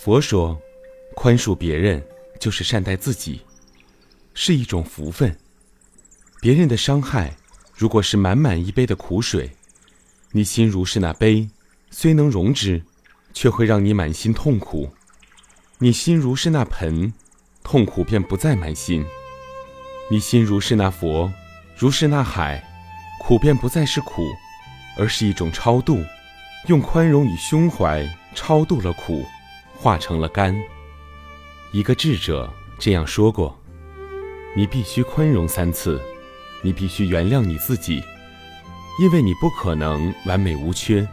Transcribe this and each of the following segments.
佛说，宽恕别人就是善待自己，是一种福分。别人的伤害，如果是满满一杯的苦水，你心如是那杯，虽能容之，却会让你满心痛苦。你心如是那盆，痛苦便不再满心。你心如是那佛，如是那海，苦便不再是苦，而是一种超度，用宽容与胸怀超度了苦，化成了干。一个智者这样说过：你必须宽容三次，你必须原谅你自己，因为你不可能完美无缺；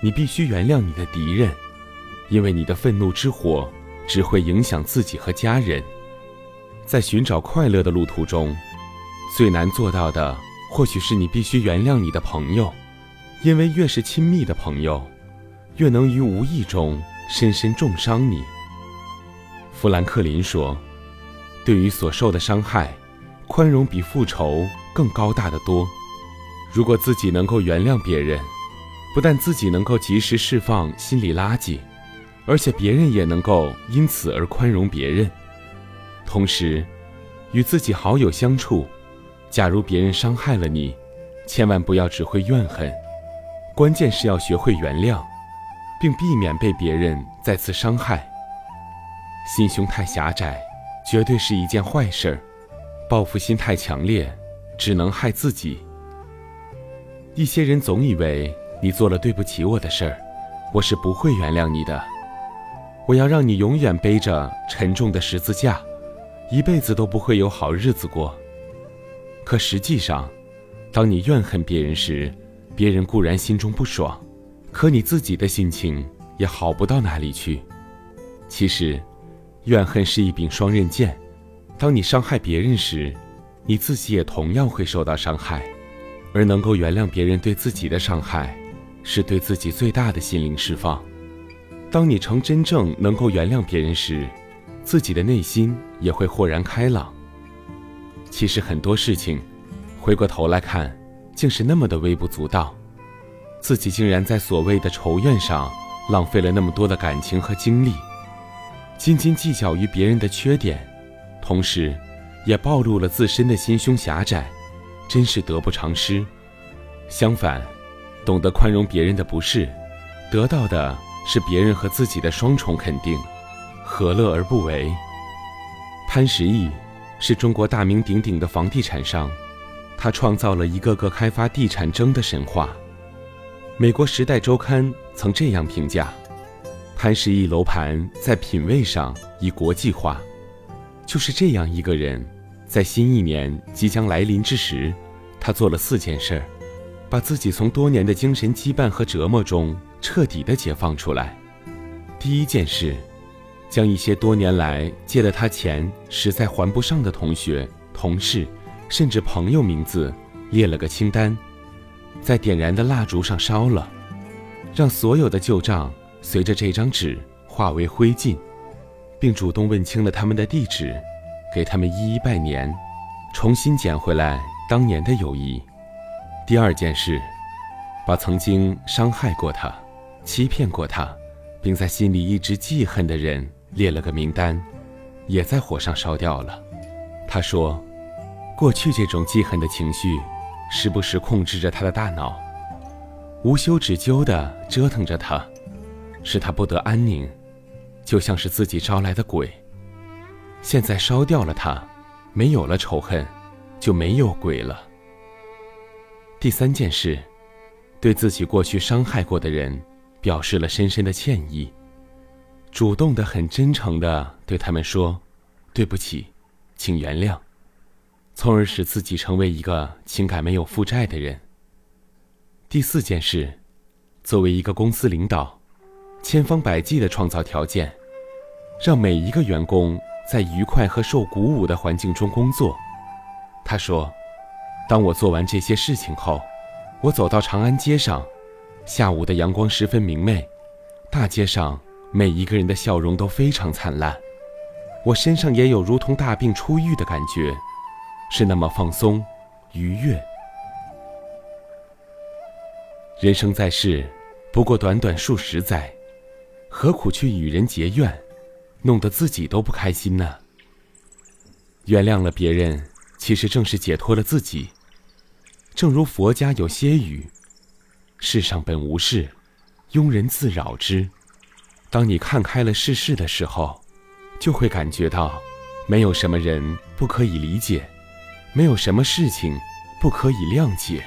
你必须原谅你的敌人，因为你的愤怒之火只会影响自己和家人。在寻找快乐的路途中，最难做到的，或许是你必须原谅你的朋友，因为越是亲密的朋友，越能于无意中深深重伤你。富兰克林说：“对于所受的伤害，宽容比复仇更高大的多。如果自己能够原谅别人，不但自己能够及时释放心理垃圾，而且别人也能够因此而宽容别人。”同时，与自己好友相处，假如别人伤害了你，千万不要只会怨恨，关键是要学会原谅，并避免被别人再次伤害。心胸太狭窄，绝对是一件坏事儿；报复心太强烈，只能害自己。一些人总以为你做了对不起我的事儿，我是不会原谅你的。我要让你永远背着沉重的十字架。一辈子都不会有好日子过。可实际上，当你怨恨别人时，别人固然心中不爽，可你自己的心情也好不到哪里去。其实，怨恨是一柄双刃剑。当你伤害别人时，你自己也同样会受到伤害。而能够原谅别人对自己的伤害，是对自己最大的心灵释放。当你成真正能够原谅别人时，自己的内心也会豁然开朗。其实很多事情，回过头来看，竟是那么的微不足道，自己竟然在所谓的仇怨上浪费了那么多的感情和精力，斤斤计较于别人的缺点，同时，也暴露了自身的心胸狭窄，真是得不偿失。相反，懂得宽容别人的不是，得到的是别人和自己的双重肯定。何乐而不为？潘石屹是中国大名鼎鼎的房地产商，他创造了一个个开发地产争的神话。美国《时代周刊》曾这样评价：潘石屹楼盘在品位上已国际化。就是这样一个人，在新一年即将来临之时，他做了四件事儿，把自己从多年的精神羁绊和折磨中彻底的解放出来。第一件事。将一些多年来借了他钱实在还不上的同学、同事，甚至朋友名字列了个清单，在点燃的蜡烛上烧了，让所有的旧账随着这张纸化为灰烬，并主动问清了他们的地址，给他们一一拜年，重新捡回来当年的友谊。第二件事，把曾经伤害过他、欺骗过他，并在心里一直记恨的人。列了个名单，也在火上烧掉了。他说：“过去这种记恨的情绪，时不时控制着他的大脑，无休止揪的折腾着他，使他不得安宁，就像是自己招来的鬼。现在烧掉了他，没有了仇恨，就没有鬼了。”第三件事，对自己过去伤害过的人，表示了深深的歉意。主动的、很真诚的对他们说：“对不起，请原谅。”从而使自己成为一个情感没有负债的人。第四件事，作为一个公司领导，千方百计的创造条件，让每一个员工在愉快和受鼓舞的环境中工作。他说：“当我做完这些事情后，我走到长安街上，下午的阳光十分明媚，大街上。”每一个人的笑容都非常灿烂，我身上也有如同大病初愈的感觉，是那么放松、愉悦。人生在世，不过短短数十载，何苦去与人结怨，弄得自己都不开心呢？原谅了别人，其实正是解脱了自己。正如佛家有些语：“世上本无事，庸人自扰之。”当你看开了世事的时候，就会感觉到，没有什么人不可以理解，没有什么事情不可以谅解。